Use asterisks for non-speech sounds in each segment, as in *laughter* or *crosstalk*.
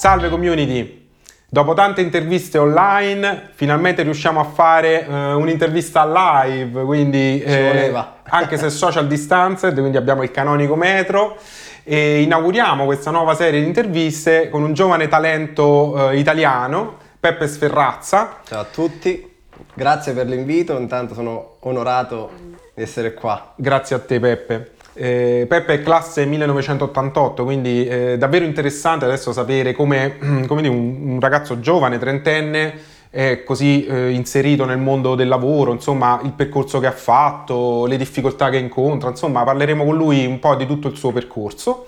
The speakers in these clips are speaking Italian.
Salve community! Dopo tante interviste online, finalmente riusciamo a fare uh, un'intervista live, quindi eh, *laughs* anche se social distanced, quindi abbiamo il canonico metro e inauguriamo questa nuova serie di interviste con un giovane talento uh, italiano, Peppe Sferrazza. Ciao a tutti, grazie per l'invito, intanto sono onorato di essere qua. Grazie a te Peppe. Eh, Peppe è classe 1988, quindi è eh, davvero interessante adesso sapere come, *clears throat* come dire, un, un, ragazzo giovane, trentenne, è così eh, inserito nel mondo del lavoro, insomma il percorso che ha fatto, le difficoltà che incontra, insomma parleremo con lui un po' di tutto il suo percorso.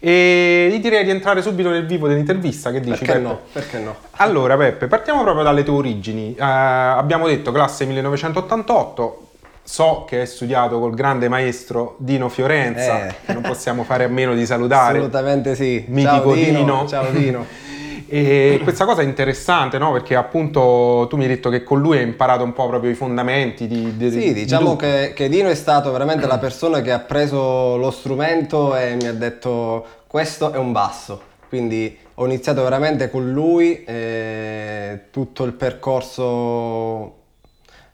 E gli direi di entrare subito nel vivo dell'intervista, che dici Perché Peppe? no? Perché no? Allora Peppe, partiamo proprio dalle tue origini. Uh, abbiamo detto classe 1988, so che hai studiato col grande maestro Dino Fiorenza, eh. che non possiamo fare a meno di salutare. Assolutamente sì. Mitico ciao Dino. Dino. Ciao Dino. *laughs* e questa cosa è interessante, no? Perché appunto tu mi hai detto che con lui hai imparato un po' proprio i fondamenti di... di sì, diciamo di che, che, Dino è stato veramente la persona che ha preso lo strumento e mi ha detto questo è un basso. Quindi ho iniziato veramente con lui eh, tutto il percorso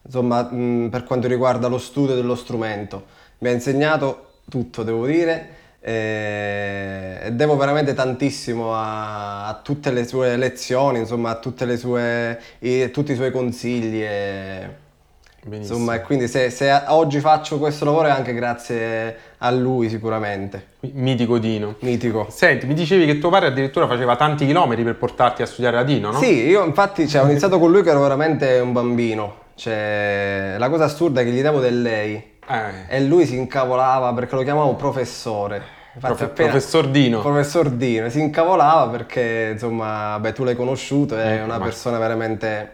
insomma, mh, per quanto riguarda lo studio dello strumento. Mi ha insegnato tutto, devo dire, eh, e devo veramente tantissimo a, a, tutte le sue lezioni, insomma, a tutte le sue, i, tutti i suoi consigli. E, Insomma, e quindi se, se, oggi faccio questo lavoro è anche grazie a lui sicuramente. Mitico Dino. Mitico. Senti, mi dicevi che tuo padre addirittura faceva tanti chilometri per portarti a studiare a Dino, no? Sì, io infatti cioè, ho iniziato con lui che ero veramente un bambino. Cioè, la cosa assurda è che gli davo del lei eh. e lui si incavolava perché lo chiamavo professore. Profe- professor Dino. Professor Dino, si incavolava perché insomma, beh, tu l'hai conosciuto, è eh, una persona veramente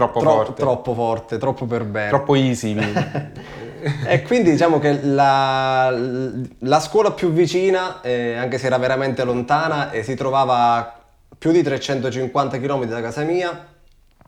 troppo tro- forte. Troppo forte, troppo per bene. Troppo easy. *laughs* e quindi diciamo che la, la scuola più vicina, eh, anche se era veramente lontana, eh, si trovava più di 350 km da casa mia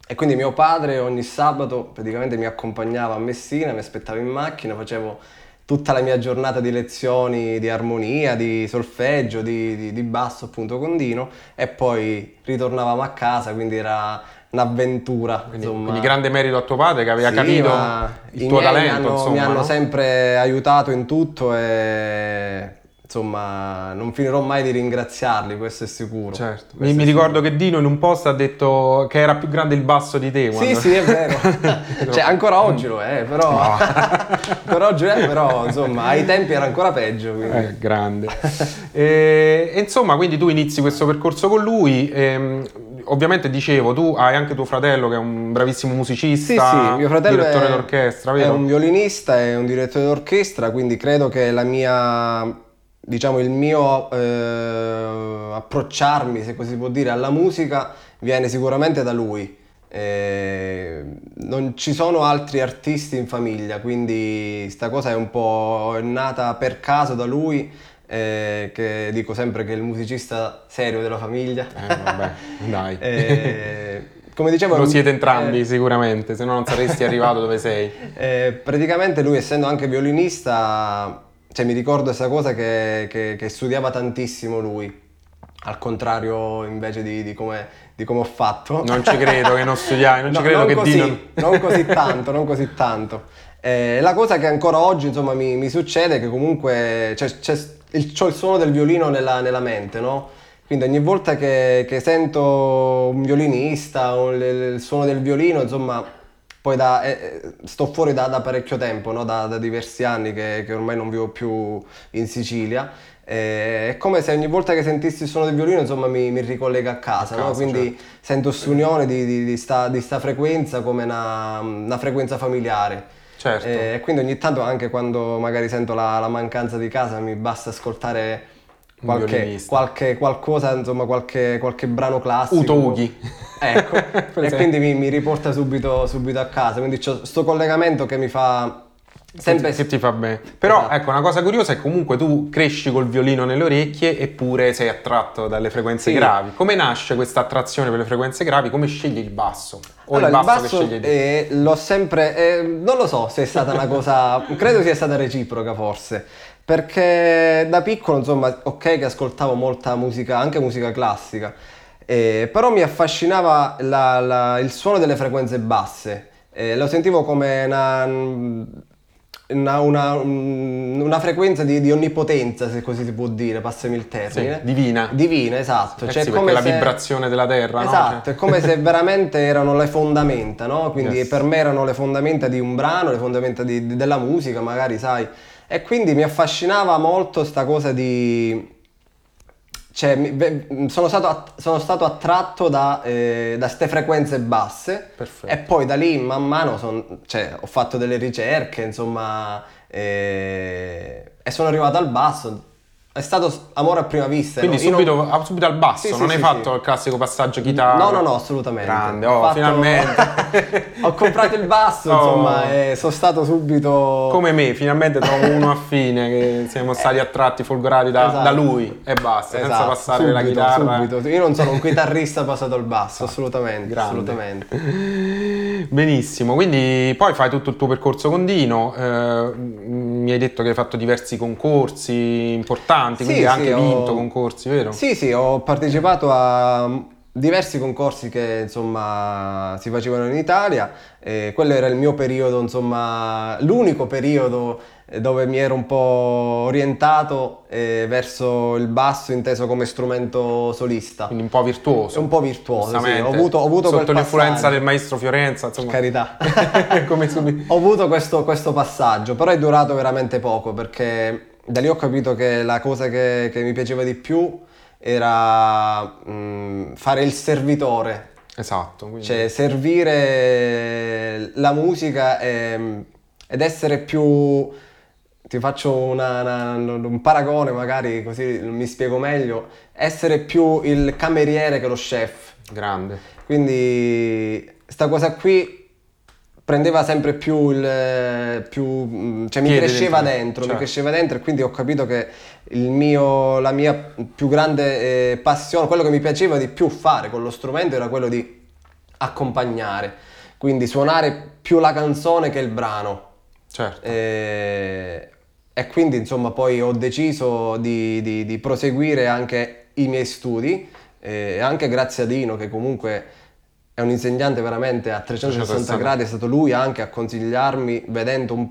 e quindi mio padre ogni sabato praticamente mi accompagnava a Messina, mi aspettava in macchina, facevo tutta la mia giornata di lezioni di armonia, di solfeggio, di, di, di basso appunto con Dino e poi ritornavamo a casa, quindi era un'avventura. Quindi, quindi, grande merito a tuo padre che aveva sì, capito il tuo talento. Mi hanno, insomma, mi hanno no? sempre aiutato in tutto e insomma, non finirò mai di ringraziarli, questo è sicuro. Certo. Mi, mi, ricordo che Dino in un post ha detto che era più grande il basso di te. Quando... Sì, sì, è vero. *laughs* cioè, ancora oggi lo è, però... No. *laughs* ancora oggi è, però, insomma, ai tempi era ancora peggio. Quindi. Eh, grande. *laughs* e, e, insomma, quindi tu inizi questo percorso con lui. E, ehm, ovviamente dicevo, tu hai anche tuo fratello che è un bravissimo musicista, sì, sì, mio fratello direttore è, d'orchestra, vero? È un violinista, è un direttore d'orchestra, quindi credo che la mia diciamo il mio eh, approcciarmi, se così si può dire, alla musica viene sicuramente da lui. Eh, non ci sono altri artisti in famiglia, quindi sta cosa è un po' nata per caso da lui. Eh, che dico sempre che è il musicista serio della famiglia. Eh, vabbè, dai. *laughs* Eh, come dicevo, lo siete entrambi eh, sicuramente, se no non saresti arrivato dove sei. *laughs* Eh, praticamente lui essendo anche violinista cioè, mi ricordo questa cosa che, che, che, studiava tantissimo lui, al contrario invece di, di, come, di, come, ho fatto. Non ci credo che non studiai, non *laughs* no, ci credo non che così, Dino... Non così tanto, non così tanto. Eh, la cosa che ancora oggi insomma, mi, mi, succede è che comunque c'è, c'è il, ho il suono del violino nella, nella mente, no? Quindi ogni volta che, che sento un violinista o il, il suono del violino, insomma, poi da, eh, sto fuori da, da parecchio tempo, no? da, da, diversi anni che, che, ormai non vivo più in Sicilia. Eh, è come se ogni volta che sentissi il suono del violino insomma, mi, mi ricollega a casa, a casa no? quindi certo. sento questa unione di, di, di, sta, di, sta, frequenza come una, una frequenza familiare. Certo. Eh, e quindi ogni tanto anche quando magari sento la, la mancanza di casa mi basta ascoltare qualche, qualche, qualcosa, insomma, qualche, qualche brano classico. Uto Ughi. Ecco, *laughs* e quindi mi, mi riporta subito, subito, a casa. Quindi ho questo collegamento che mi fa Sempre che, ti, che ti fa bene. Però Esatto. ecco, una cosa curiosa è comunque tu cresci col violino nelle orecchie eppure sei attratto dalle frequenze Sì. gravi. Come nasce questa attrazione per le frequenze gravi? Come scegli il basso? O Allora, il basso, che scegli tu? eh, l'ho sempre, eh, non lo so se è stata una cosa, *laughs* credo sia stata reciproca forse, perché da piccolo insomma, ok che ascoltavo molta musica, anche musica classica, eh, però mi affascinava la- la- il suono delle frequenze basse, Eh, lo sentivo come una, una, una- una frequenza di, di onnipotenza, se così si può dire, passami il Sì, termine. divina. Divina, esatto. Eh Cioè, sì, come la se- vibrazione della terra, no? Esatto, Cioè- è come se *laughs* veramente erano le fondamenta, no? Quindi Yes. per me erano le fondamenta di un brano, le fondamenta di- di- della musica, magari, sai. E quindi mi affascinava molto sta cosa di... Cioè, beh, sono stato, att- sono stato attratto da queste frequenze basse Perfetto. e poi da lì man mano son- cioè, ho fatto delle ricerche, insomma, eh, e sono arrivato al basso. È stato amore a prima vista. Quindi no? Io non- subito, ah, subito al basso, Sì, sì, non hai sì, fatto sì. il classico passaggio chitarra? No, no, no, assolutamente. Grande, Ho oh, fatto- finalmente. *laughs* ho comprato il basso, Oh. insomma, e sono stato subito... Come me, finalmente trovo uno affine che siamo stati attratti, folgorati da, Esatto. da lui e basta, senza Esatto, passare la subito, chitarra. subito. Io non sono un chitarrista passato al basso, assolutamente, Grande. assolutamente. *laughs* Benissimo, quindi poi fai tutto il tuo percorso con Dino, eh, mi hai detto che hai fatto diversi concorsi importanti, Sì, quindi hai sì, anche ho- vinto concorsi, vero? Sì, sì, ho partecipato a diversi concorsi che insomma si facevano in Italia e quello era il mio periodo, insomma, l'unico periodo dove mi ero un po' orientato eh, verso il basso inteso come strumento solista. Quindi un po' virtuoso. Un po' virtuoso, sì. Ho avuto, ho avuto Sotto l'influenza del maestro Fiorenza, insomma. Carità. *laughs* Ho avuto questo, questo passaggio, però è durato veramente poco perché da lì ho capito che la cosa che, che mi piaceva di più era mm, fare il servitore, Esatto, quindi cioè servire la musica e- ed essere più... Ti faccio una- una- un paragone magari così mi spiego meglio, essere più il cameriere che lo chef. grande. Quindi sta cosa qui prendeva sempre più il più, cioè mi cresceva dentro, dentro, certo. mi cresceva dentro e quindi ho capito che il mio, la mia più grande eh, passione, quello che mi piaceva di più fare con lo strumento era quello di accompagnare, quindi suonare più la canzone che il brano. Certo. E, e quindi insomma poi ho deciso di, di- di proseguire anche i miei studi, e anche grazie a Dino che comunque è un insegnante veramente a 360 360. gradi, è stato lui anche a consigliarmi vedendo un-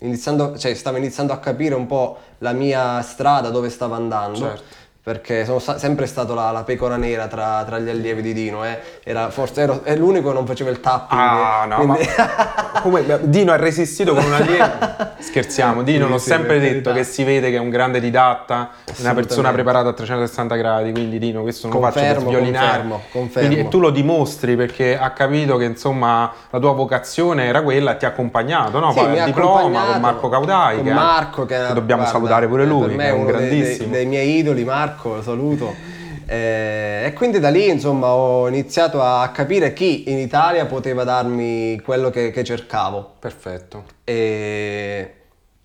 iniziando, cioè stavo iniziando a capire un po' la mia strada, dove stavo andando. Certo. Perché sono sta- sempre stato la, la pecora nera tra, tra gli allievi di Dino, eh. Era, forse ero, è l'unico che non faceva il tapping. Ah, no, quindi- *laughs* ma come Dino ha resistito con un allievo? *laughs* Scherziamo, Dino Sì, l'ho sì, sempre detto carità. che si vede che è un grande didatta, una persona preparata a 360 gradi, quindi Dino questo non lo faccio per Confermo, sviolinare. confermo, confermo. Quindi, e tu lo dimostri perché ha capito che insomma la tua vocazione era quella e ti ha accompagnato, no? Sì, Poi ha diploma con Marco Caudai, con che, Marco, che, che dobbiamo guarda, salutare pure lui, che è un uno dei- grandissimo. dei miei idoli, Marco, lo saluto. Eh, e quindi da lì insomma ho iniziato a capire chi in Italia poteva darmi quello che, che cercavo Perfetto. e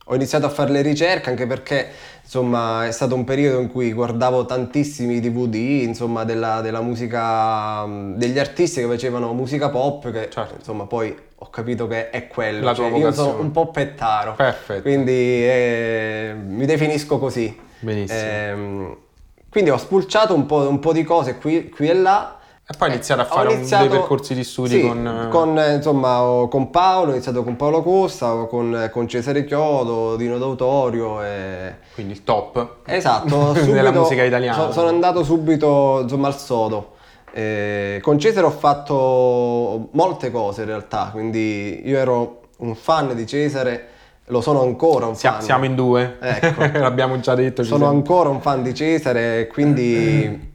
ho iniziato a fare le ricerche anche perché insomma è stato un periodo in cui guardavo tantissimi DVD insomma della, della musica mh, degli artisti che facevano musica pop che Certo. insomma poi ho capito che è quello La Cioè, io sono un po' pettaro Perfetto. quindi eh, mi definisco così Benissimo. Ehm, quindi ho spulciato un po', un po' di cose qui, qui e là E poi hai iniziato a ho fare un- iniziato- dei percorsi di studi sì, con... eh, con, eh, insomma, ho- con Paolo, ho iniziato con Paolo Costa, ho con, con Cesare Chiodo, Dino D'Autorio e... Quindi il top Esatto, *laughs* della subito- musica italiana. so- sono andato subito insomma, al sodo. Eh, con Cesare ho fatto molte cose in realtà, quindi io ero un fan di Cesare, lo sono ancora un fan. siamo in due, Ecco. *laughs* l'abbiamo già detto. Sono siamo. ancora un fan di Cesare, quindi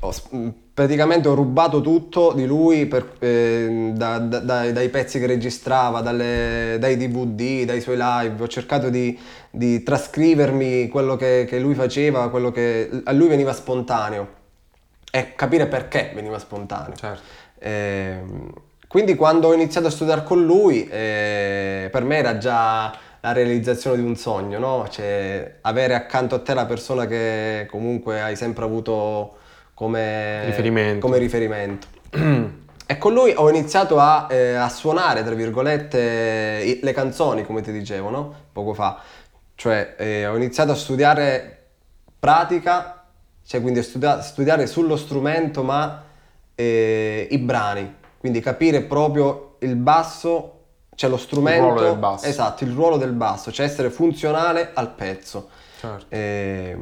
ho s- mh, praticamente ho rubato tutto di lui per- eh, da- da- dai, dai pezzi che registrava, dalle- dai DVD, dai suoi live. Ho cercato di, di trascrivermi quello che, che lui faceva, quello che a lui veniva spontaneo e capire perché veniva spontaneo. Certo. Ehm, quindi quando ho iniziato a studiare con lui, eh, per me era già la realizzazione di un sogno, no? Cioè, avere accanto a te la persona che comunque hai sempre avuto come Riferimento. Come riferimento. e con lui ho iniziato a, eh, a suonare, tra virgolette, le canzoni, come ti dicevo, no? Poco fa. Cioè, eh, ho iniziato a studiare pratica, cioè quindi a studia- studiare sullo strumento, ma eh, i brani. Quindi capire proprio il basso, cioè lo strumento. ruolo del basso. Esatto, il ruolo del basso, cioè essere funzionale al pezzo. Certo. E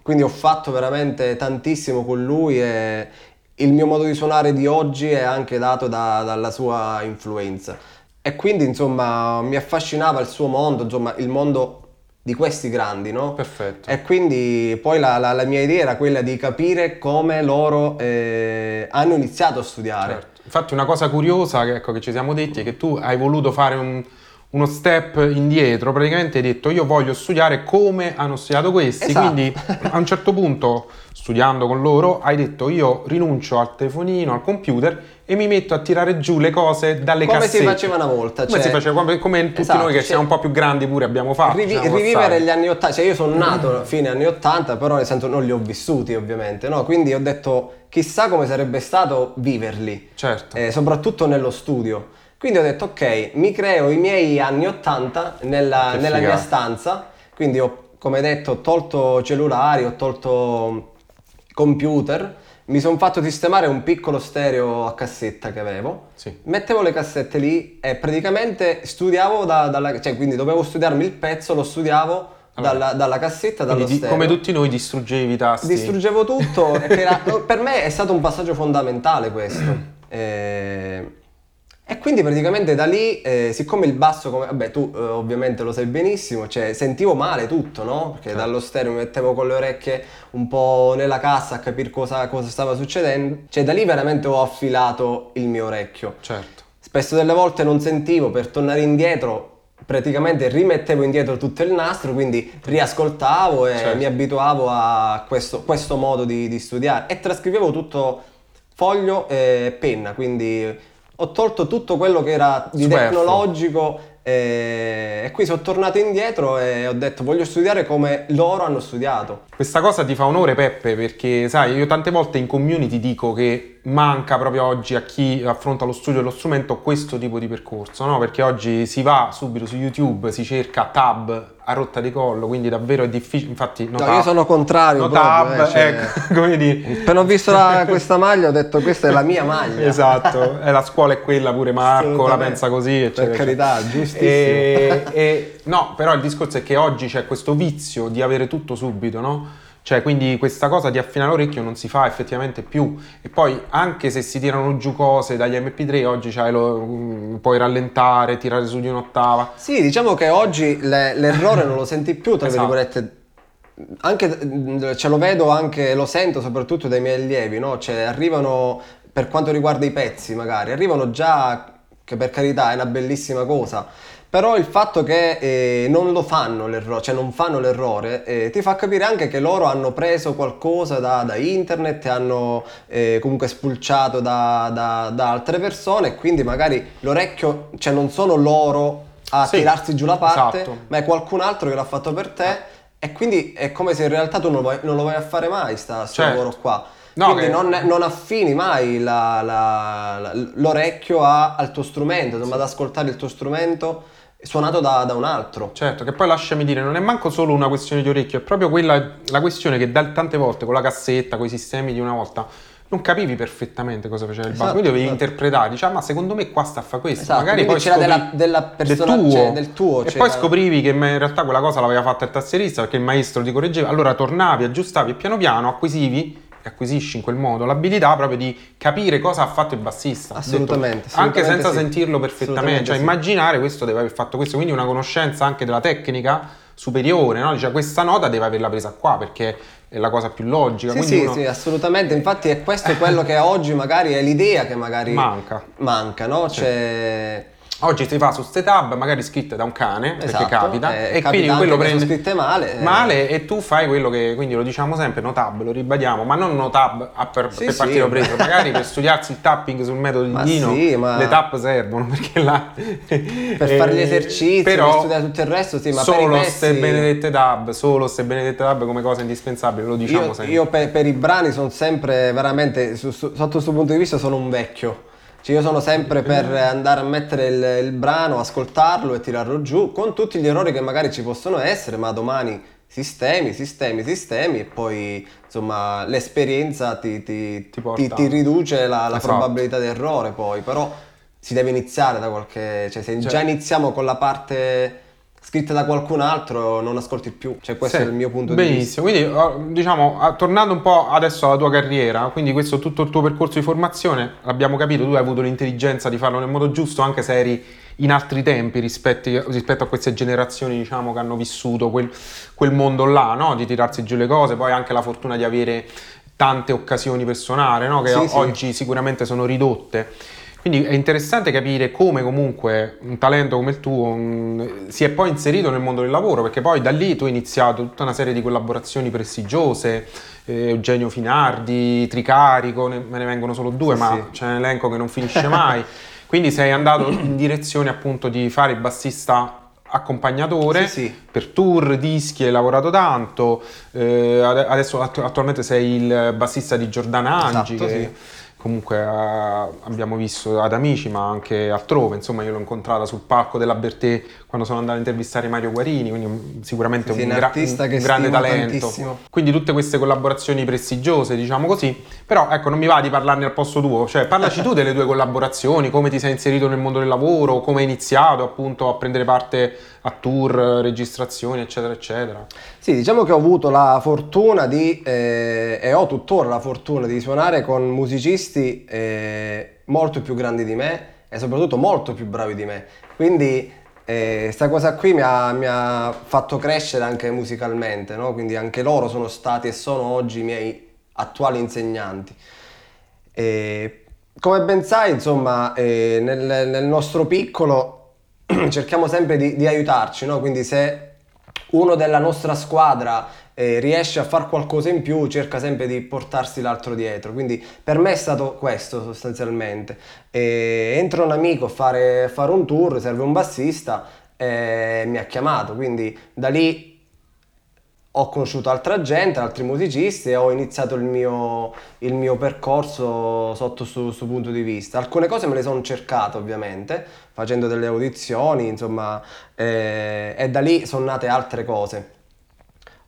quindi ho fatto veramente tantissimo con lui e il mio modo di suonare di oggi è anche dato da- dalla sua influenza. E quindi insomma mi affascinava il suo mondo, insomma il mondo di questi grandi, no? Perfetto. E quindi poi la, la- la mia idea era quella di capire come loro eh, hanno iniziato a studiare. Certo. Infatti una cosa curiosa che, ecco, che ci siamo detti è che tu hai voluto fare un- uno step indietro, praticamente hai detto io voglio studiare come hanno studiato questi, Esatto. quindi a un certo punto studiando con loro hai detto io rinuncio al telefonino, al computer e mi metto a tirare giù le cose dalle Come cassette. si faceva una volta. Come cioè- si faceva, come, come tutti Esatto, noi che cioè- siamo un po' più grandi pure abbiamo fatto. Rivi- rivivere passati. gli anni 80, cioè io sono nato a fine anni 80, però nel senso non li ho vissuti ovviamente, no? Quindi ho detto chissà come sarebbe stato viverli, Certo. eh, soprattutto nello studio. Quindi ho detto ok, mi creo i miei anni 80 nella, nella mia stanza, quindi ho, come detto, ho tolto cellulari, ho tolto computer, mi sono fatto sistemare un piccolo stereo a cassetta che avevo. Sì. Mettevo le cassette lì e praticamente studiavo da- dalla, cioè quindi dovevo studiarmi il pezzo, lo studiavo Allora. dalla, dalla cassetta, dallo Quindi di- stereo. come tutti noi distruggevi i tasti. Distruggevo tutto *laughs* era- per me è stato un passaggio fondamentale questo. E, e quindi praticamente da lì, eh, siccome il basso, come, vabbè tu eh, ovviamente lo sai benissimo, cioè sentivo male tutto, no? Perché Certo. dallo stereo mi mettevo con le orecchie un po' nella cassa a capire cosa, cosa stava succedendo. Cioè da lì veramente ho affilato il mio orecchio. Certo. Spesso delle volte non sentivo, per tornare indietro praticamente rimettevo indietro tutto il nastro, quindi riascoltavo e Certo. mi abituavo a questo, questo modo di, di studiare e trascrivevo tutto foglio e penna, quindi ho tolto tutto quello che era di Superfluo. tecnologico e, e qui sono tornato indietro e ho detto voglio studiare come loro hanno studiato. Questa cosa ti fa onore Peppe perché sai io tante volte in community dico che manca proprio oggi a chi affronta lo studio dello strumento questo tipo di percorso, no? Perché oggi si va subito su YouTube, si cerca tab a rotta di collo, quindi davvero è difficile, infatti no, No, tab, io sono contrario no proprio, tab, eh, cioè- ecco, *laughs* come dire. Appena ho visto la- questa maglia ho detto questa è la mia maglia. Esatto, e la scuola è quella pure Marco, la pensa così, eccetera. Per carità, giustissimo. E, e- no, però il discorso è che oggi c'è questo vizio di avere tutto subito, no? Cioè, quindi questa cosa di affinare l'orecchio non si fa effettivamente più. E poi, anche se si tirano giù cose dagli MP3, oggi lo, mm, puoi rallentare, tirare su di un'ottava. Sì, diciamo che oggi le- l'errore non lo senti più, tra Esatto. virgolette. Anche, mm, ce lo vedo anche, lo sento soprattutto dai miei allievi, no? Cioè arrivano, per quanto riguarda i pezzi magari, arrivano già, che per carità è una bellissima cosa, però il fatto che eh, non lo fanno l'errore, cioè non fanno l'errore, eh, ti fa capire anche che loro hanno preso qualcosa da, da internet, e hanno eh, comunque spulciato da, da- da altre persone e quindi magari l'orecchio, cioè non sono loro a Sì, tirarsi giù la parte, esatto. ma è qualcun altro che l'ha fatto per te e quindi è come se in realtà tu non, vuoi- non lo vai a fare mai sta, sto Certo. lavoro qua. No, quindi che- non, non affini mai la- la- la- l'orecchio a- al tuo strumento, insomma, ad ascoltare il tuo strumento suonato da, da un altro. Certo, che poi lasciami dire, non è manco solo una questione di orecchio, è proprio quella, la questione che da, tante volte con la cassetta, con i sistemi di una volta, non capivi perfettamente cosa faceva il basso, Esatto, quindi dovevi esatto. interpretare, diciamo, ma secondo me qua sta a fa questo, Esatto, magari poi c'era della- della persona- del tuo, cioè, del tuo, e poi scoprivi che in realtà quella cosa l'aveva fatta il tastierista perché il maestro ti correggeva, allora tornavi, aggiustavi e piano piano acquisivi e acquisisci in quel modo l'abilità proprio di capire cosa ha fatto il bassista. Assolutamente, Detto, anche assolutamente senza sì. sentirlo perfettamente, cioè sì. immaginare questo deve aver fatto questo, quindi una conoscenza anche della tecnica superiore, no? Dice questa nota deve averla presa qua perché è la cosa più logica. Sì, sì, uno sì, assolutamente. Infatti è questo quello che *laughs* oggi magari è l'idea che magari manca. manca, no? Cioè, Oggi si fa su ste tab, magari scritte da un cane, Esatto, perché capita, eh, e quindi quello prende scritte male, eh. male e tu fai quello che, quindi lo diciamo sempre, no tab, lo ribadiamo, ma non no tab a per, Sì, per sì. partito preso, magari per *laughs* studiarsi il tapping sul metodo di Ma Dino, sì, ma- le tap servono, *laughs* perché là... Per fare gli esercizi, per però studiare tutto il resto, sì, ma per i solo pezzi- benedette tab, solo ste benedette tab come cosa indispensabile, lo diciamo Io, sempre. io per, per i brani sono sempre veramente, su- su- sotto questo punto di vista, sono un vecchio. Cioè io sono sempre per andare a mettere il, il brano, ascoltarlo e tirarlo giù, con tutti gli errori che magari ci possono essere, ma domani sistemi, sistemi, sistemi e poi insomma l'esperienza ti, ti- Ti ti- ti riduce la, la Esatto. probabilità di errore poi, però si deve iniziare da qualche... cioè se Cioè- già iniziamo con la parte scritta da qualcun altro non ascolti più, cioè questo Sì, è il mio punto di vista. Benissimo, quindi oh, diciamo, ah, tornando un po' adesso alla tua carriera, quindi questo tutto il tuo percorso di formazione, l'abbiamo capito, tu hai avuto l'intelligenza di farlo nel modo giusto, anche se eri in altri tempi rispetti- rispetto a queste generazioni, diciamo, che hanno vissuto quel, quel mondo là, no? Di tirarsi giù le cose, poi anche la fortuna di avere tante occasioni per suonare, no? Che Sì, o- sì. oggi sicuramente sono ridotte. Quindi è interessante capire come comunque un talento come il tuo mm, si è poi inserito nel mondo del lavoro, perché poi da lì tu hai iniziato tutta una serie di collaborazioni prestigiose, eh, Eugenio Finardi, Tricarico, ne- me ne vengono solo due, Sì, ma sì. c'è un elenco che non finisce mai. *laughs* Quindi sei andato in direzione appunto di fare il bassista accompagnatore Sì, sì. per tour, dischi, hai lavorato tanto, eh, ade- adesso attu- attualmente sei il bassista di Giordana Angi, Esatto, che sì. Comunque eh, abbiamo visto ad Amici ma anche altrove, insomma io l'ho incontrata sul palco della Bertè quando sono andato a intervistare Mario Guarini, quindi sicuramente Sì, un, gra- un grande talento. tantissimo. Quindi tutte queste collaborazioni prestigiose, diciamo così, però ecco non mi va di parlarne al posto tuo, cioè parlaci tu delle tue collaborazioni, come ti sei inserito nel mondo del lavoro, come hai iniziato appunto a prendere parte a tour, registrazioni, eccetera, eccetera. Sì, diciamo che ho avuto la fortuna di, eh, e ho tuttora la fortuna di suonare con musicisti eh, molto più grandi di me e soprattutto molto più bravi di me. Quindi questa cosa qui mi ha, mi ha fatto crescere anche musicalmente, no? Quindi anche loro sono stati e sono oggi i miei attuali insegnanti. E come ben sai, insomma, eh, nel, nel nostro piccolo *clears throat* cerchiamo sempre di, di aiutarci, no? Quindi se uno della nostra squadra eh, riesce a fare qualcosa in più, cerca sempre di portarsi l'altro dietro. Quindi per me è stato questo sostanzialmente. E entra un amico a fare, fare un tour, serve un bassista, e mi ha chiamato, quindi da lì ho conosciuto altra gente, altri musicisti e ho iniziato il mio, il mio percorso sotto questo punto di vista. Alcune cose me le sono cercate ovviamente, facendo delle audizioni, insomma, eh, e da lì sono nate altre cose.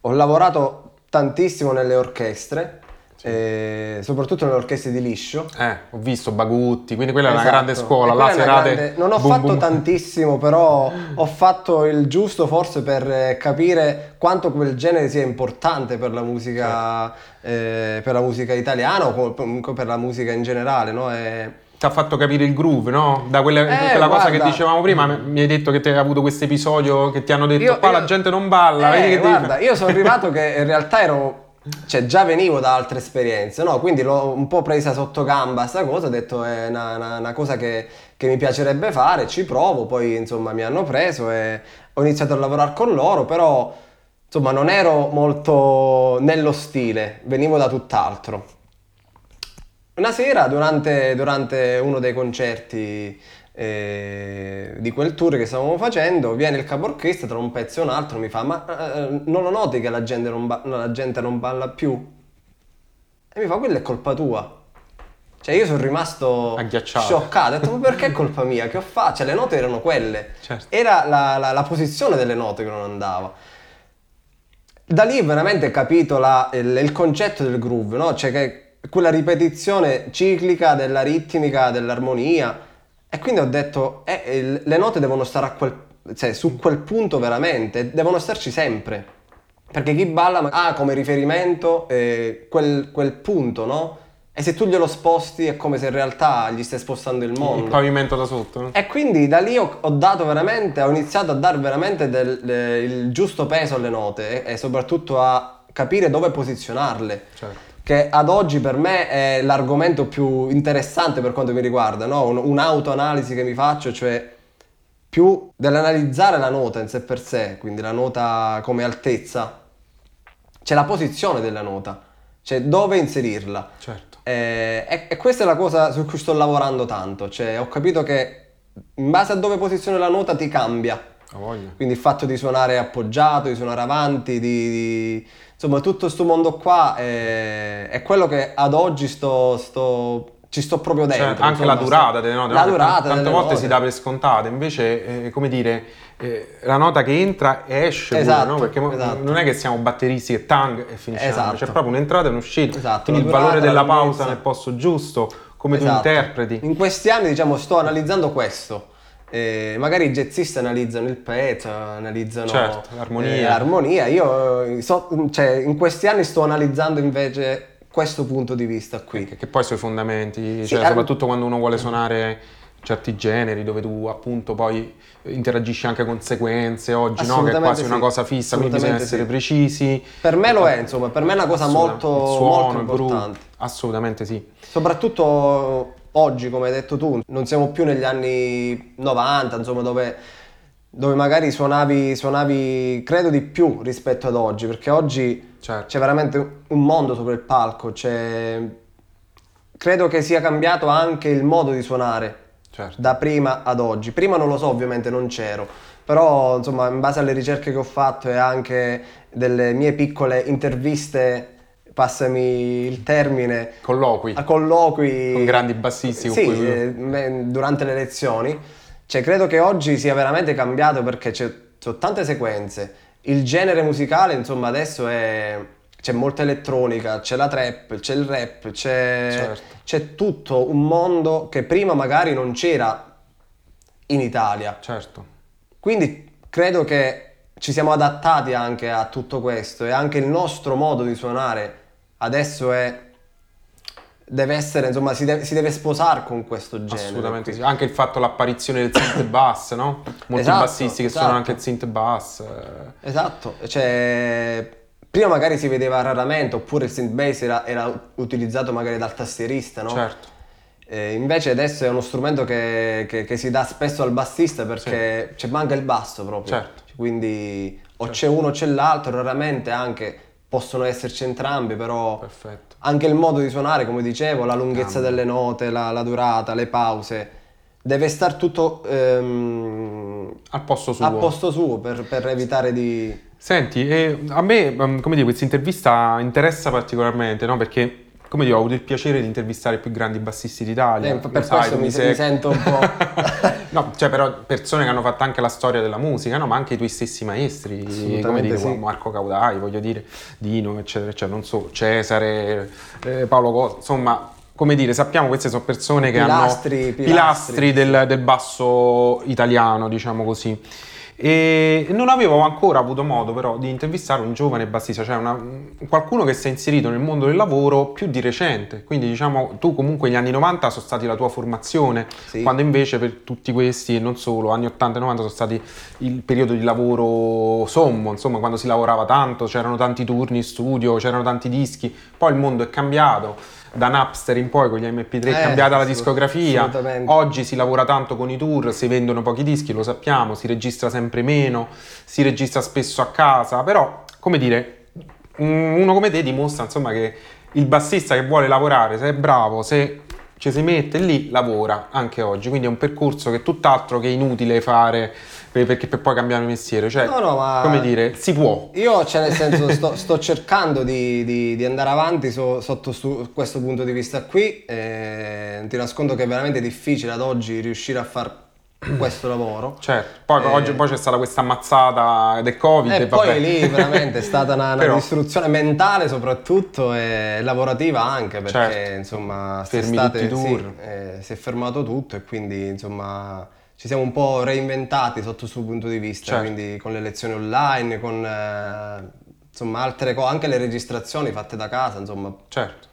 Ho lavorato tantissimo nelle orchestre, eh, soprattutto nelle orchestre di liscio. Eh, ho visto Bagutti, quindi quella è una Esatto. grande scuola, là serate... grande- Non ho boom, fatto boom. tantissimo, però ho fatto il giusto forse per eh, capire quanto quel genere sia importante per la musica, eh, per la musica italiana o comunque per la musica in generale, no? E- Ti ha fatto capire il groove, no? Da quelle- Eh, quella cosa che dicevamo prima, mi- hai detto che ti hai avuto questo episodio che ti hanno detto Io- qua io- la gente non balla, Eh, vedi devi guarda, fare?" io sono arrivato che in realtà ero, cioè già venivo da altre esperienze, no? Quindi l'ho un po' presa sotto gamba sta cosa, ho detto è una, una- una cosa che, che mi piacerebbe fare, ci provo, poi insomma mi hanno preso e ho iniziato a lavorare con loro, però insomma non ero molto nello stile, venivo da tutt'altro. Una sera, durante, durante uno dei concerti eh, di quel tour che stavamo facendo, viene il capo orchestra tra un pezzo e un altro, mi fa: Ma eh, non lo noti che la gente non, ba- la gente non balla più? E mi fa: Quella è colpa tua. Cioè, io sono rimasto Agghiacciato. scioccato. Ho detto: Ma perché è colpa mia? Che ho fatto? Cioè, le note erano quelle. Certo. Era la, la- la posizione delle note che non andava. Da lì veramente ho capito la- il, il concetto del groove, no? Cioè che quella ripetizione ciclica della ritmica, dell'armonia. E quindi ho detto, eh, il- le note devono stare a quel, cioè, su quel punto veramente, devono starci sempre. Perché chi balla ha come riferimento eh, quel, quel punto, no? E se tu glielo sposti è come se in realtà gli stai spostando il mondo. il pavimento da sotto. no? E quindi da lì ho, ho dato veramente, ho iniziato a dare veramente del- le- il giusto peso alle note e, e soprattutto a capire dove posizionarle. Certo. Che ad oggi per me è l'argomento più interessante per quanto mi riguarda, no? Un- un'autoanalisi che mi faccio, cioè più dell'analizzare la nota in sé per sé, quindi la nota come altezza, c'è la posizione della nota, cioè dove inserirla. Certo. Eh, e, e questa è la cosa su cui sto lavorando tanto, cioè ho capito che in base a dove posizioni la nota ti cambia. Quindi il fatto di suonare appoggiato, di suonare avanti, di, di- insomma tutto questo mondo qua è, è quello che ad oggi sto, sto- ci sto proprio dentro. Cioè, anche insomma, la durata delle note, La no? durata Tante delle volte note. si dà per scontate, invece, eh, come dire, eh, la nota che entra esce pure, Esatto, no? Perché mo- esatto. non è che siamo batteristi che tang e finisce Esatto. c'è proprio un'entrata e un'uscita. Esatto, Quindi il valore della la pausa nel posto giusto, come Esatto. tu interpreti. In questi anni, diciamo, sto analizzando questo. Eh, magari i jazzisti analizzano il pezzo, analizzano Certo, l'armonia. eh, l'armonia. Io eh, so- cioè, in questi anni sto analizzando invece questo punto di vista qui. Che, che poi sui fondamenti, Sì, cioè, al- soprattutto quando uno vuole suonare certi generi dove tu appunto poi interagisci anche con sequenze oggi, no? Che è quasi sì. una cosa fissa, quindi bisogna essere sì. precisi. Per me lo è, insomma, per me è una cosa molto, suono, molto importante. assolutamente sì. Soprattutto oggi, come hai detto tu, non siamo più negli anni 90, insomma, dove, dove magari suonavi, suonavi, credo, di più rispetto ad oggi, perché oggi Certo. c'è veramente un mondo sopra il palco, c'è... credo che sia cambiato anche il modo di suonare Certo. da prima ad oggi. Prima non lo so, ovviamente non c'ero, però insomma, in base alle ricerche che ho fatto e anche delle mie piccole interviste, passami il termine, Colloqui a colloqui con grandi bassisti sì, cui- eh, durante le lezioni. Cioè, credo che oggi sia veramente cambiato perché c'è, sono tante sequenze. Il genere musicale, insomma, adesso è. C'è molta elettronica, c'è la trap, c'è il rap, c'è, Certo. c'è tutto un mondo che prima magari non c'era in Italia. Certo. Quindi credo che ci siamo adattati anche a tutto questo e anche il nostro modo di suonare adesso è deve essere, insomma, si deve, si deve sposare con questo genere. Assolutamente sì. Anche il fatto l'apparizione del synth bass, no? Molti Esatto, bassisti che esatto. suonano anche il synth bass. eh, Esatto, cioè prima magari si vedeva raramente oppure il synth bass era, era utilizzato magari dal tastierista, no? Certo. Eh, invece adesso è uno strumento che, che- che si dà spesso al bassista perché c'è manca il basso proprio. Certo. Quindi o c'è uno o c'è l'altro, raramente anche possono esserci entrambi, però Perfetto. anche il modo di suonare, come dicevo, la lunghezza Cambia. delle note, la, la durata, le pause, deve star tutto ehm, Al posto suo. a posto suo per, per evitare di... Senti, e a me, um, come dire, questa intervista interessa particolarmente, no? Perché, come dire, ho avuto il piacere di intervistare i più grandi bassisti d'Italia. Eh, per sai, mi, sei- mi sento un po'... *laughs* no, cioè però persone che hanno fatto anche la storia della musica, no? Ma anche i tuoi stessi maestri, come dire, sì. Marco Caudai, voglio dire, Dino, eccetera, eccetera, non so, Cesare, eh, Paolo Cosa, insomma... Come dire, sappiamo queste sono persone che Pilastri, hanno pilastri. pilastri del, del basso italiano, diciamo così. E non avevo ancora avuto modo però di intervistare un giovane bassista, cioè una- qualcuno che si è inserito nel mondo del lavoro più di recente. Quindi diciamo tu comunque gli anni 90 sono stati la tua formazione, Sì. quando invece per tutti questi e non solo, anni 80 e 90 sono stati il periodo di lavoro sommo, insomma quando si lavorava tanto, c'erano tanti turni in studio, c'erano tanti dischi, poi il mondo è cambiato. Da Napster in poi con gli MP3 è Eh, cambiata la discografia. Oggi si lavora tanto con i tour, si vendono pochi dischi, lo sappiamo, si registra sempre meno, si registra spesso a casa, però, come dire, un- uno come te dimostra insomma che il bassista che vuole lavorare, se è bravo, se ci si mette lì, lavora anche oggi, quindi è un percorso che è tutt'altro che inutile fare perché per poi cambiare mestiere, cioè, No, no, ma- come dire, si può. Io, cioè, nel senso, sto, sto cercando di, di- di andare avanti so- sotto su questo punto di vista qui. e non ti nascondo che è veramente difficile ad oggi riuscire a fare questo lavoro. Certo, poi Eh. oggi poi c'è stata questa ammazzata del Covid E e poi vabbè. lì veramente è stata una, *laughs* una distruzione mentale soprattutto e lavorativa anche perché Certo. insomma Fermi quest'estate, tutti i sì, eh, si è fermato tutto e quindi insomma ci siamo un po' reinventati sotto questo punto di vista, Certo. quindi con le lezioni online, con eh, insomma altre cose, anche le registrazioni fatte da casa, insomma Certo.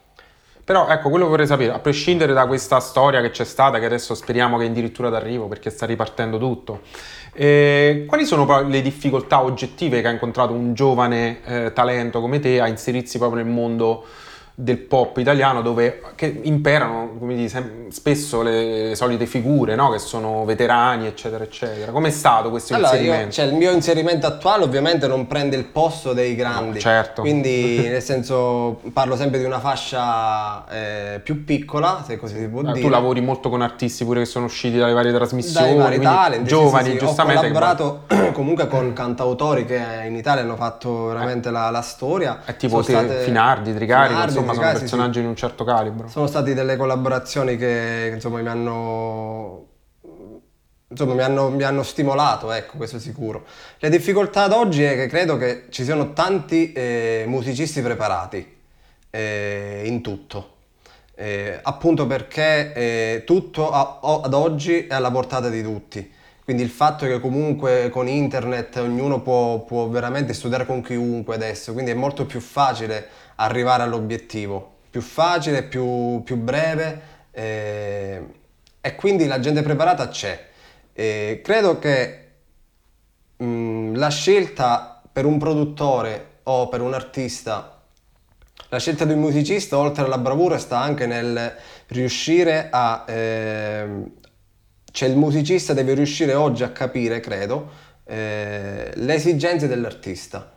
Però ecco, quello che vorrei sapere, a prescindere da questa storia che c'è stata, che adesso speriamo che è addirittura d'arrivo perché sta ripartendo tutto, eh, quali sono poi le difficoltà oggettive che ha incontrato un giovane eh, talento come te a inserirsi proprio nel mondo del pop italiano dove che imperano come dici, spesso le solite figure no? che sono veterani eccetera eccetera. Com'è stato questo allora, inserimento? Io, cioè, il mio inserimento attuale ovviamente non prende il posto dei grandi. No, certo. Quindi *laughs* nel senso parlo sempre di una fascia eh, più piccola se così si può ah, dire. tu lavori molto con artisti pure che sono usciti dalle varie trasmissioni vari talent, giovani sì, sì, giustamente ho collaborato *clears throat* comunque con cantautori che in Italia hanno fatto veramente la, la, storia. È tipo te, state... Finardi, Tricari Finardi, insomma sono personaggi sì. di un certo calibro. Sono state delle collaborazioni che insomma mi hanno insomma mi hanno, mi hanno, stimolato, ecco, questo sicuro. Le difficoltà ad oggi è che credo che ci siano tanti eh, musicisti preparati eh, in tutto. Eh, appunto perché eh, tutto a, ad oggi è alla portata di tutti. Quindi il fatto che comunque con internet ognuno può, può veramente studiare con chiunque adesso, quindi è molto più facile arrivare all'obiettivo, più facile, più, più breve eh, e quindi la gente preparata c'è. Eh, credo che mh, mm, la scelta per un produttore o per un artista, la scelta di un musicista oltre alla bravura sta anche nel riuscire a... Eh, cioè il musicista deve riuscire oggi a capire, credo, eh, le esigenze dell'artista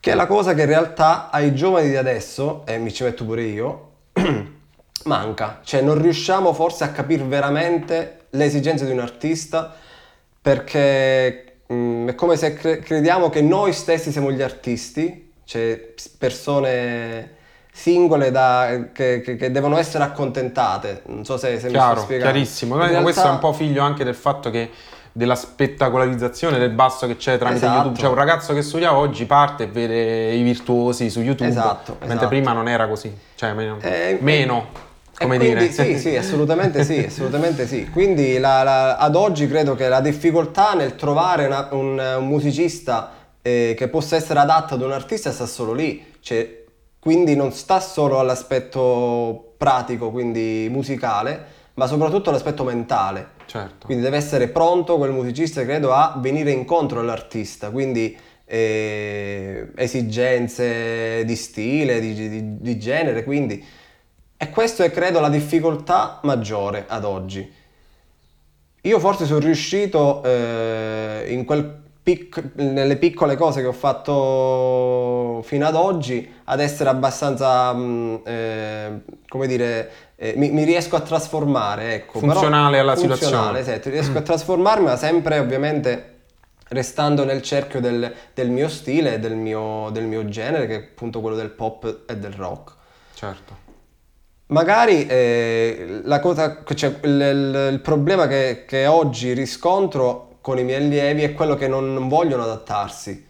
che è la cosa che in realtà ai giovani di adesso, e mi ci metto pure io, *clears throat* manca. Cioè non riusciamo forse a capire veramente le esigenze di un artista perché mh, mm, è come se cre- crediamo che noi stessi siamo gli artisti, cioè persone singole da, che, che, che, devono essere accontentate. Non so se, se Chiaro, mi sto spiegando. Chiarissimo, realtà... questo è un po' figlio anche del fatto che della spettacolarizzazione del basso che c'è tramite esatto. YouTube. Cioè un ragazzo che studia oggi parte e vede i virtuosi su YouTube, esatto, mentre esatto. prima non era così, cioè meno. Eh, meno come quindi, dire. Sì, sì, assolutamente sì, *laughs* assolutamente sì. Quindi la, la, ad oggi credo che la difficoltà nel trovare una, un, un, musicista eh, che possa essere adatto ad un artista sta solo lì. Cioè, quindi non sta solo all'aspetto pratico, quindi musicale, ma soprattutto all'aspetto mentale. Certo. Quindi deve essere pronto quel musicista, credo, a venire incontro all'artista, quindi eh, esigenze di stile, di, di, di, genere, quindi... E questo è, credo, la difficoltà maggiore ad oggi. Io forse sono riuscito eh, in quel pic- nelle piccole cose che ho fatto fino ad oggi ad essere abbastanza, mh, mm, eh, come dire, eh, mi, mi, riesco a trasformare, ecco. Funzionale alla funzionale, situazione. Esatto, *clears throat* riesco a trasformarmi, ma sempre ovviamente restando nel cerchio del, del mio stile e del mio, del mio genere, che è appunto quello del pop e del rock. Certo. Magari eh, la cosa, cioè, il, il, il, problema che, che oggi riscontro con i miei allievi è quello che non, vogliono adattarsi.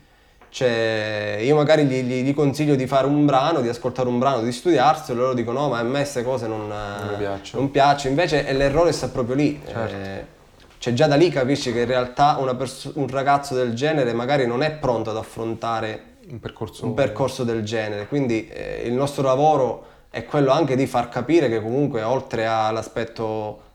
Cioè, io magari gli, gli, gli, consiglio di fare un brano, di ascoltare un brano, di studiarselo, loro dicono no, ma a me queste cose non, non, piacciono. non. Invece l'errore sta proprio lì. Certo. Eh, cioè già da lì capisci che in realtà pers- un ragazzo del genere magari non è pronto ad affrontare un percorso, un percorso del genere. Quindi eh, il nostro lavoro è quello anche di far capire che comunque oltre all'aspetto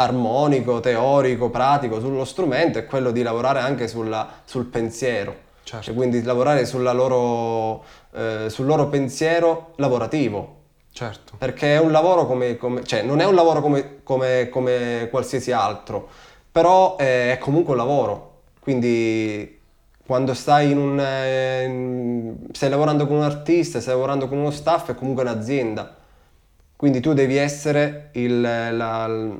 armonico, teorico, pratico sullo strumento è quello di lavorare anche sulla, sul pensiero. Certo. Cioè, quindi lavorare loro, eh, sul loro pensiero lavorativo. Certo. Perché è un lavoro come, come cioè non è un lavoro come, come, come qualsiasi altro, però è comunque un lavoro. Quindi quando stai in un, eh, stai lavorando con un artista, stai lavorando con uno staff, è comunque un'azienda. Quindi tu devi essere il, la,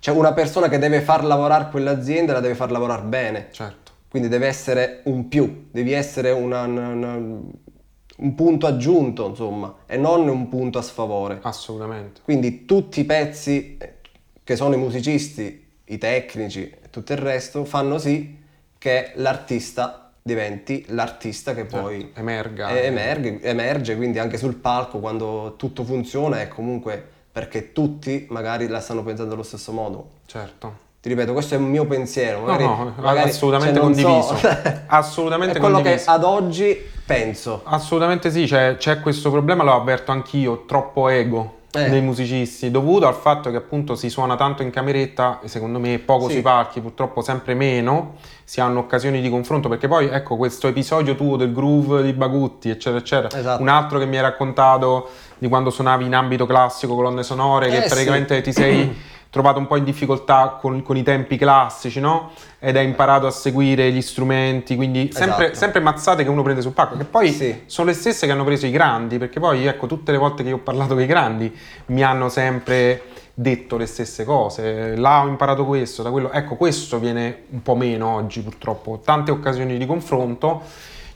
cioè una persona che deve far lavorare quell'azienda la deve far lavorare bene. Certo. Quindi deve essere un più, devi essere una, una, un punto aggiunto, insomma, e non un punto a sfavore. Assolutamente. Quindi tutti i pezzi eh, che sono i musicisti, i tecnici e tutto il resto fanno sì che l'artista diventi l'artista che poi certo. emerga. Emerge, emerge, quindi anche sul palco quando tutto funziona è comunque perché tutti magari la stanno pensando allo stesso modo. Certo. Ti ripeto, questo è un mio pensiero. Magari, no, no, magari, assolutamente cioè, condiviso. So. *laughs* assolutamente è quello condiviso. che ad oggi penso. Assolutamente sì, c'è, c'è questo problema, lo avverto anch'io, troppo ego. eh. dei musicisti, dovuto al fatto che appunto si suona tanto in cameretta, secondo me poco sì. sui palchi, purtroppo sempre meno, si hanno occasioni di confronto, perché poi ecco questo episodio tuo del groove di Bagutti, eccetera, eccetera, esatto. un altro che mi hai raccontato di quando suonavi in ambito classico, colonne sonore, eh, che praticamente sì. ti sei *clears throat* trovato un po' in difficoltà con, con, i tempi classici, no? Ed hai imparato a seguire gli strumenti, quindi sempre, esatto. sempre mazzate che uno prende sul palco, che poi sì. sono le stesse che hanno preso i grandi, perché poi ecco tutte le volte che io ho parlato con i grandi mi hanno sempre detto le stesse cose, là ho imparato questo, da quello, ecco questo viene un po' meno oggi purtroppo, tante occasioni di confronto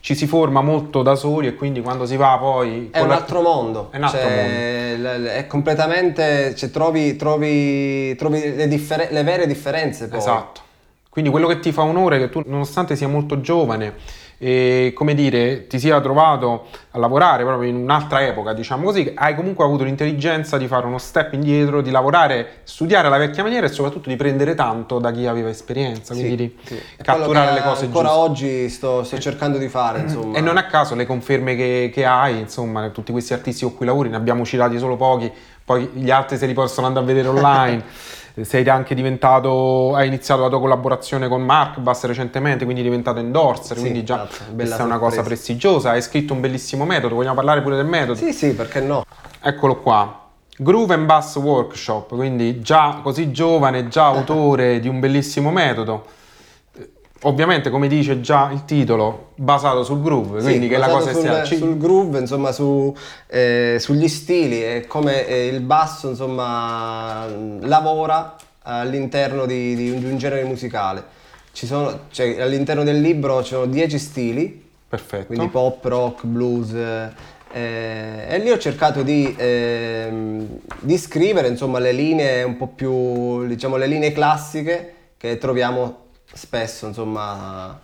ci si forma molto da soli e quindi quando si va poi... È un la... altro mondo. È un altro cioè, mondo. È completamente... Cioè, trovi, trovi, trovi le, differ- le, vere differenze poi. Esatto. Quindi quello che ti fa onore è che tu, nonostante sia molto giovane, e come dire, ti sia trovato a lavorare proprio in un'altra epoca, diciamo così, hai comunque avuto l'intelligenza di fare uno step indietro, di lavorare, studiare la vecchia maniera e soprattutto di prendere tanto da chi aveva esperienza, quindi sì, di sì. catturare le cose ancora giuste. oggi sto, sto cercando di fare, insomma. E non a caso le conferme che, che hai, insomma, tutti questi artisti con cui lavori, ne abbiamo citati solo pochi, poi gli altri se li possono andare a vedere *laughs* online. Sei anche diventato, hai iniziato la tua collaborazione con Mark Bass recentemente, quindi è diventato endorser, sì, quindi già esatto, questa è una cosa prestigiosa, hai scritto un bellissimo metodo, vogliamo parlare pure del metodo? Sì, sì, perché no? Eccolo qua. Groove and Bass Workshop, quindi già così giovane, già autore di un bellissimo metodo ovviamente come dice già il titolo, basato sul groove, sì, quindi che la cosa sul, sia... sul groove, insomma, su, eh, sugli stili e come eh, il basso, insomma, lavora all'interno di, di, di un genere musicale. Sono, cioè, all'interno del libro ci sono 10 stili, Perfetto. quindi pop, rock, blues, eh, e lì ho cercato di, eh, di, scrivere insomma, le linee un po' più, diciamo, le linee classiche che troviamo spesso, insomma,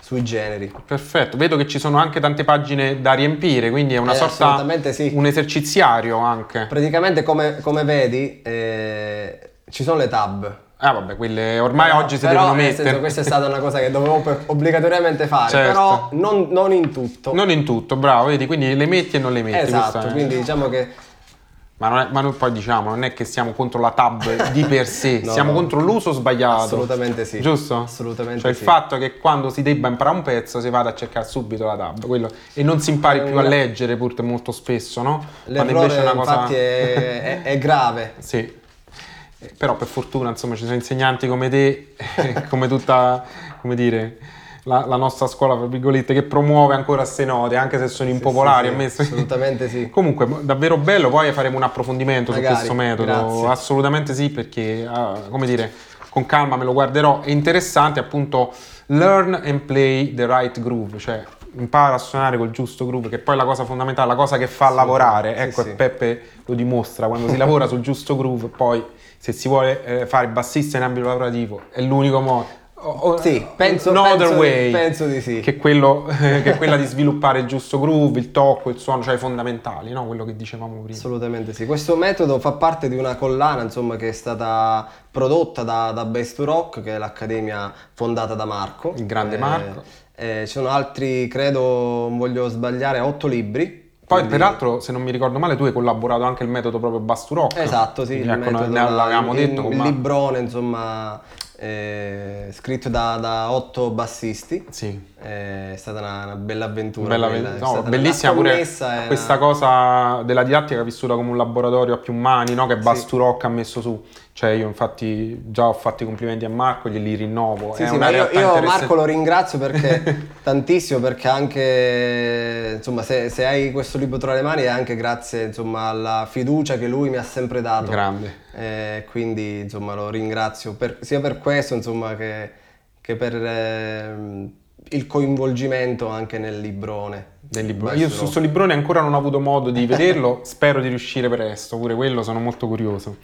sui generi. Perfetto, vedo che ci sono anche tante pagine da riempire, quindi è una eh, sorta sì. un eserciziario anche. Praticamente come, come vedi eh, ci sono le tab. Ah vabbè, quelle ormai però, oggi si però, devono mettere. Senso, questa è stata una cosa che dovevo obbligatoriamente fare, certo. però non, non, in tutto. Non in tutto, bravo, vedi, quindi le metti e non le metti. Esatto, quindi diciamo che ma, non è, ma noi poi diciamo, non è che siamo contro la tab di per sé, *laughs* no, siamo no. contro l'uso sbagliato. Assolutamente sì. Giusto? Assolutamente cioè sì. il fatto che quando si debba imparare un pezzo si vada a cercare subito la tab quello, e non si impari più a leggere pur molto spesso, no? L'errore quando invece è una cosa... infatti è, è, è grave. *laughs* sì. Eh, però per fortuna insomma ci sono insegnanti come te, *laughs* come tutta, come dire la, la, nostra scuola, tra virgolette, che promuove ancora queste note, anche se sono impopolari. Sì, sì, assolutamente sì. *laughs* Comunque, davvero bello, poi faremo un approfondimento Magari, su questo metodo. Grazie. Assolutamente sì, perché, uh, come dire, con calma me lo guarderò. È interessante appunto learn and play the right groove, cioè impara a suonare col giusto groove, che poi è la cosa fondamentale, la cosa che fa sì, lavorare. Ecco, sì, Peppe lo dimostra, quando si lavora sul giusto groove, poi se si vuole eh, fare bassista in ambito lavorativo è l'unico modo o, sì, penso, no penso, way, penso, di sì. Che, quello, *laughs* che è quella di sviluppare il giusto groove, il tocco, il suono, cioè i fondamentali, no? quello che dicevamo prima. Assolutamente sì. Questo metodo fa parte di una collana insomma, che è stata prodotta da, da Base to Rock, che è l'accademia fondata da Marco. Il grande eh, Marco. Eh, ci sono altri, credo, non voglio sbagliare, otto libri. Poi, peraltro, se non mi ricordo male, tu hai collaborato anche il metodo proprio Rock. Esatto, sì. Ecco, ne avevamo detto. Il, il librone, insomma, eh, scritto da, da, otto bassisti. Sì. Eh, è stata una, una bella avventura. Bella, bella, no, bellissima pure questa una... cosa della didattica vissuta come un laboratorio a più mani, no? che Bass sì. Ha messo su. Cioè io infatti già ho fatto i complimenti a Marco, glieli rinnovo. Sì, sì, ma io, io Marco lo ringrazio perché *laughs* tantissimo perché anche insomma se, se, hai questo libro tra le mani è anche grazie insomma alla fiducia che lui mi ha sempre dato. Grande. Eh, quindi insomma lo ringrazio per, sia per questo insomma che, che per eh, il coinvolgimento anche nel librone. Del libro. Io su questo librone ancora non ho avuto modo di vederlo, *laughs* spero di riuscire presto, pure quello sono molto curioso.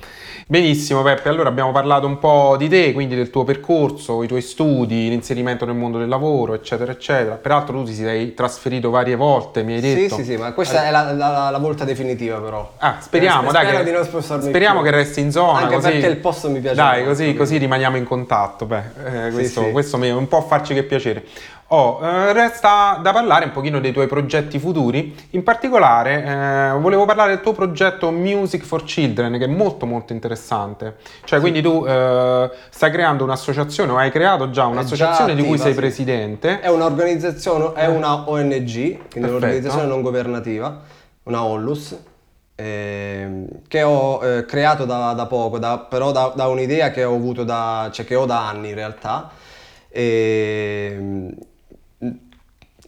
Benissimo Peppe, allora abbiamo parlato un po' di te, quindi del tuo percorso, i tuoi studi, l'inserimento nel mondo del lavoro, eccetera, eccetera. Peraltro tu ti sei trasferito varie volte, mi hai detto. Sì, sì, sì, ma questa eh. è la, la, la, volta definitiva però. Ah, speriamo, eh, dai. Spero che, di non spostarmi Speriamo più. che resti in zona. Anche così, perché il posto mi piace Dai, molto, così, così, rimaniamo in contatto. Beh, eh, questo, sì, sì. questo mi, un po' farci che piacere. Oh, eh, resta da parlare un pochino dei tuoi progetti futuri, in particolare eh, volevo parlare del tuo progetto Music for Children che è molto molto interessante, cioè sì. quindi tu eh, stai creando un'associazione o hai creato già un'associazione attiva, di cui sei sì. presidente. È un'organizzazione, è una ONG, quindi Perfetto. un'organizzazione non governativa, una ONLUS, eh, che ho eh, creato da, da poco, da, però da, da, un'idea che ho avuto da, cioè che ho da anni in realtà. E,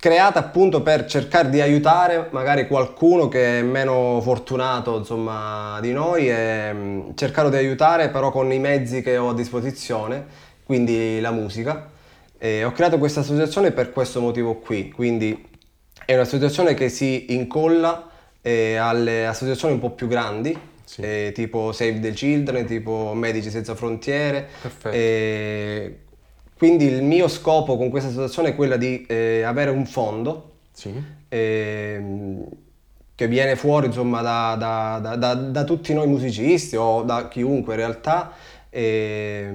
creata appunto per cercare di aiutare magari qualcuno che è meno fortunato insomma di noi e mm, cercare di aiutare però con i mezzi che ho a disposizione, quindi la musica. E ho creato questa associazione per questo motivo qui, quindi è un'associazione che si incolla eh, alle associazioni un po' più grandi, sì. eh, tipo Save the Children, tipo Medici Senza Frontiere. Perfetto. Eh, quindi il mio scopo con questa associazione è quello di eh, avere un fondo sì. eh, che viene fuori insomma, da, da, da, da, tutti noi musicisti o da chiunque in realtà. Eh,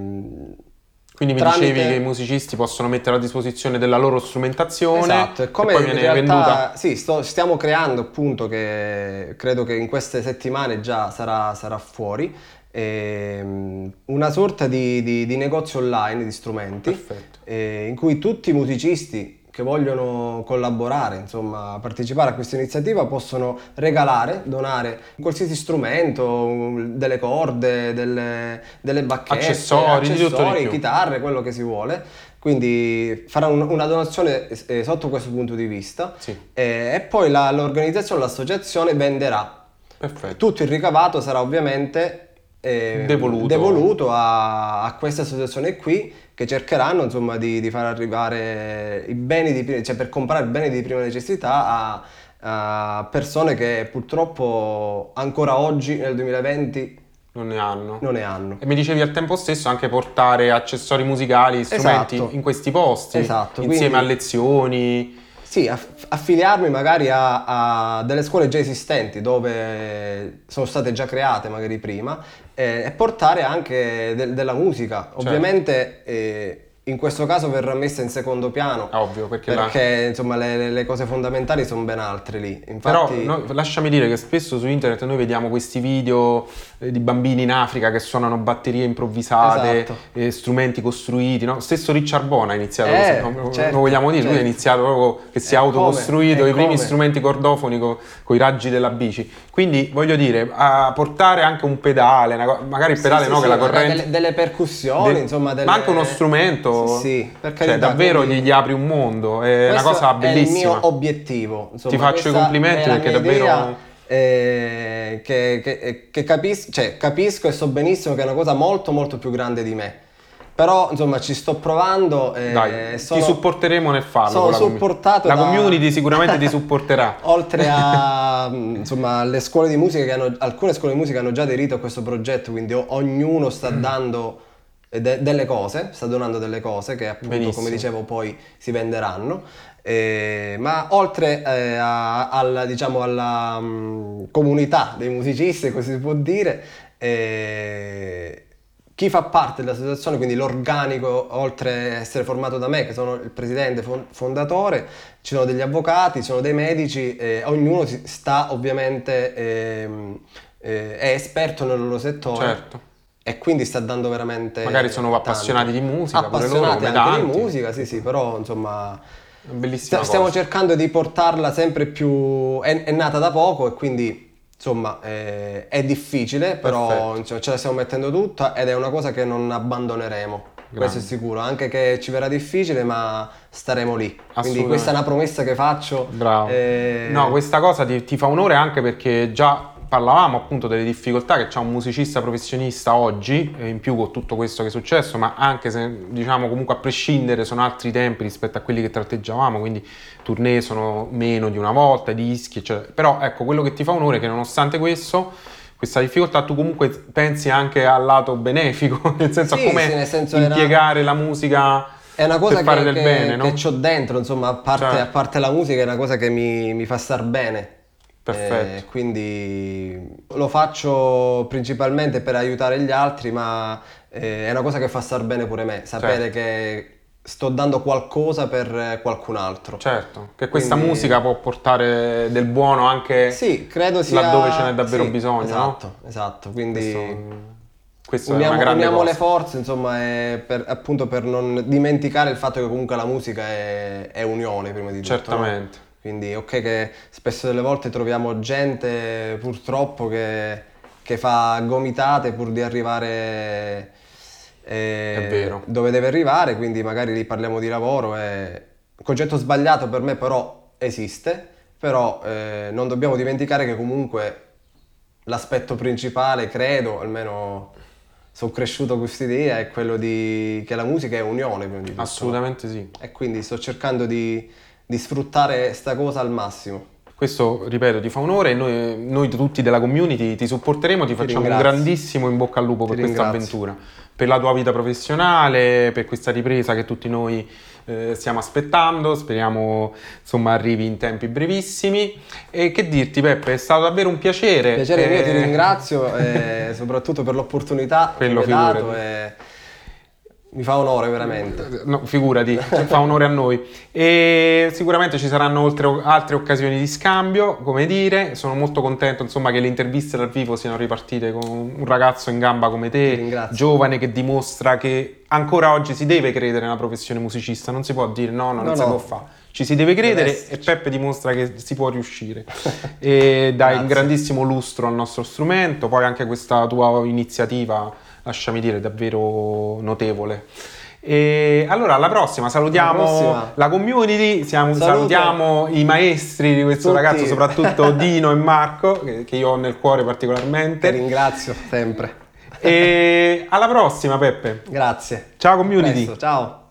quindi mi tramite... dicevi che i musicisti possono mettere a disposizione della loro strumentazione esatto, e come poi viene realtà, venduta. Sì, sto, stiamo creando appunto che credo che in queste settimane già sarà, sarà fuori ehm, una sorta di, di, di, negozio online di strumenti eh, in cui tutti i musicisti che vogliono collaborare, insomma, partecipare a questa iniziativa possono regalare, donare qualsiasi strumento, delle corde, delle, delle bacchette, accessori, accessori chitarre, quello che si vuole. Quindi farà un, una donazione eh, sotto questo punto di vista sì. eh, e poi la, l'organizzazione, l'associazione venderà. Perfetto. Tutto il ricavato sarà ovviamente eh, devoluto, devoluto a, a, queste associazioni qui che cercheranno insomma di, di far arrivare i beni di, cioè per comprare beni di prima necessità a, a persone che purtroppo ancora oggi nel 2020 non ne hanno. Non ne hanno. E mi dicevi al tempo stesso anche portare accessori musicali, strumenti esatto. in questi posti, esatto. insieme Quindi, a lezioni. Sì, affiliarmi magari a, a, delle scuole già esistenti dove sono state già create magari prima e portare anche de- della musica. Certo. Ovviamente eh, in questo caso verrà messa in secondo piano. Ovvio, perché, perché la... insomma, le, le, cose fondamentali sono ben altre lì. Infatti... Però no, lasciami dire che spesso su internet noi vediamo questi video eh, di bambini in Africa che suonano batterie improvvisate, esatto. eh, strumenti costruiti. No? Stesso Richard Bona ha iniziato eh, così, no? certo, lo vogliamo dire, certo. lui ha iniziato proprio che si è autocostruito i primi come? strumenti cordofoni con i raggi della bici. Quindi voglio dire, a portare anche un pedale, una, magari il pedale sì, no, sì, che sì, la corrente... Delle, delle percussioni, de- insomma... Delle... Ma anche uno strumento... Sì, per carità. Cioè, davvero quindi... gli apri un mondo, è una cosa bellissima. è il mio obiettivo. Insomma, Ti faccio i complimenti perché davvero... Eh, che, che, che capisco, cioè, capisco e so benissimo che è una cosa molto molto più grande di me. Però insomma ci sto provando e Dai, sono, ti supporteremo nel farlo. Sono supportato La da... community sicuramente ti *laughs* supporterà. Oltre a *laughs* insomma le scuole di musica che hanno alcune scuole di musica hanno già aderito a questo progetto, quindi ognuno sta mm. dando de- delle cose, sta donando delle cose che appunto Benissimo. come dicevo poi si venderanno. Eh, ma oltre eh, a, alla, diciamo, alla um, comunità dei musicisti, così si può dire, eh, chi fa parte dell'associazione, quindi l'organico, oltre a essere formato da me, che sono il presidente fondatore, ci sono degli avvocati, ci sono dei medici, ognuno sta ovviamente, ehm, eh, è esperto nel loro settore. Certo e quindi sta dando veramente magari sono tanto. appassionati di musica appassionati loro, anche di musica sì sì però insomma bellissima st- stiamo cercando di portarla sempre più è, è nata da poco e quindi insomma è, è difficile però insomma, ce la stiamo mettendo tutta ed è una cosa che non abbandoneremo Grande. questo è sicuro. Anche che ci verrà difficile ma staremo lì. Quindi questa è una promessa che faccio bravo. eh... no questa cosa ti, ti fa onore anche perché già parlavamo appunto delle difficoltà che c'è un musicista professionista oggi, in più con tutto questo che è successo, ma anche se diciamo comunque a prescindere sono altri tempi rispetto a quelli che tratteggiavamo, quindi tournée sono meno di una volta, dischi, eccetera. Però ecco, quello che ti fa onore è che nonostante questo questa difficoltà tu comunque pensi anche al lato benefico, *laughs* nel senso sì, a come sì, impiegare era... la musica è una cosa che, che, bene, no? che ho dentro, insomma, a parte, cioè. a parte, la musica è una cosa che mi, mi fa star bene. Perfetto. Eh, quindi lo faccio principalmente per aiutare gli altri, ma eh, è una cosa che fa star bene pure me, sapere certo. che sto dando qualcosa per qualcun altro. Certo, che questa Quindi- musica può portare del buono anche Sì, credo sia... laddove ce n'è davvero sì, bisogno, no? Esatto, esatto. Quindi Questo, questo è uniamo, una grande uniamo le forze, insomma, per- appunto per non dimenticare il fatto che comunque la musica è, è unione prima di tutto. no? Quindi ok che spesso delle volte troviamo gente purtroppo che, che fa gomitate pur di arrivare eh, dove deve arrivare, quindi magari lì parliamo di lavoro e il concetto sbagliato per me però esiste, però eh, non dobbiamo dimenticare che comunque l'aspetto principale, credo, almeno sono cresciuto questa idea, è quello di che la musica è unione di tutto. Assolutamente sì. E quindi sto cercando di, di sfruttare sta cosa al massimo. Questo, ripeto, ti fa onore e noi, noi tutti della community ti supporteremo, ti, facciamo un ringrazio. grandissimo in bocca al lupo per Ti questa ringrazio. avventura, per la tua vita professionale, per questa ripresa che tutti noi eh, stiamo aspettando, speriamo insomma arrivi in tempi brevissimi. E che dirti Peppe, è stato davvero un piacere. Piacere mio, ti Eh, ringrazio *laughs* e soprattutto per l'opportunità che Quello mi hai dato mi fa onore veramente. No, figurati, fa onore a noi. E sicuramente ci saranno oltre- altre occasioni di scambio, come dire. Sono molto contento insomma, che le interviste dal vivo siano ripartite con un ragazzo in gamba come te, giovane che dimostra che ancora oggi si deve credere nella professione musicista. Non si può dire no, no, non No, si no. può fare. Ci si deve credere Deve e. Peppe dimostra che si può riuscire. *laughs* e dai un Grazie. grandissimo lustro al nostro strumento. Poi anche questa tua iniziativa, lasciami dire, davvero notevole. E allora alla prossima salutiamo Alla prossima. la community, siamo- salutiamo i maestri di questo Tutti. ragazzo, soprattutto *laughs* Dino e Marco, che, che io ho nel cuore Ti particolarmente. ringrazio sempre. E alla prossima Peppe. Grazie. Ciao community. Presto, ciao.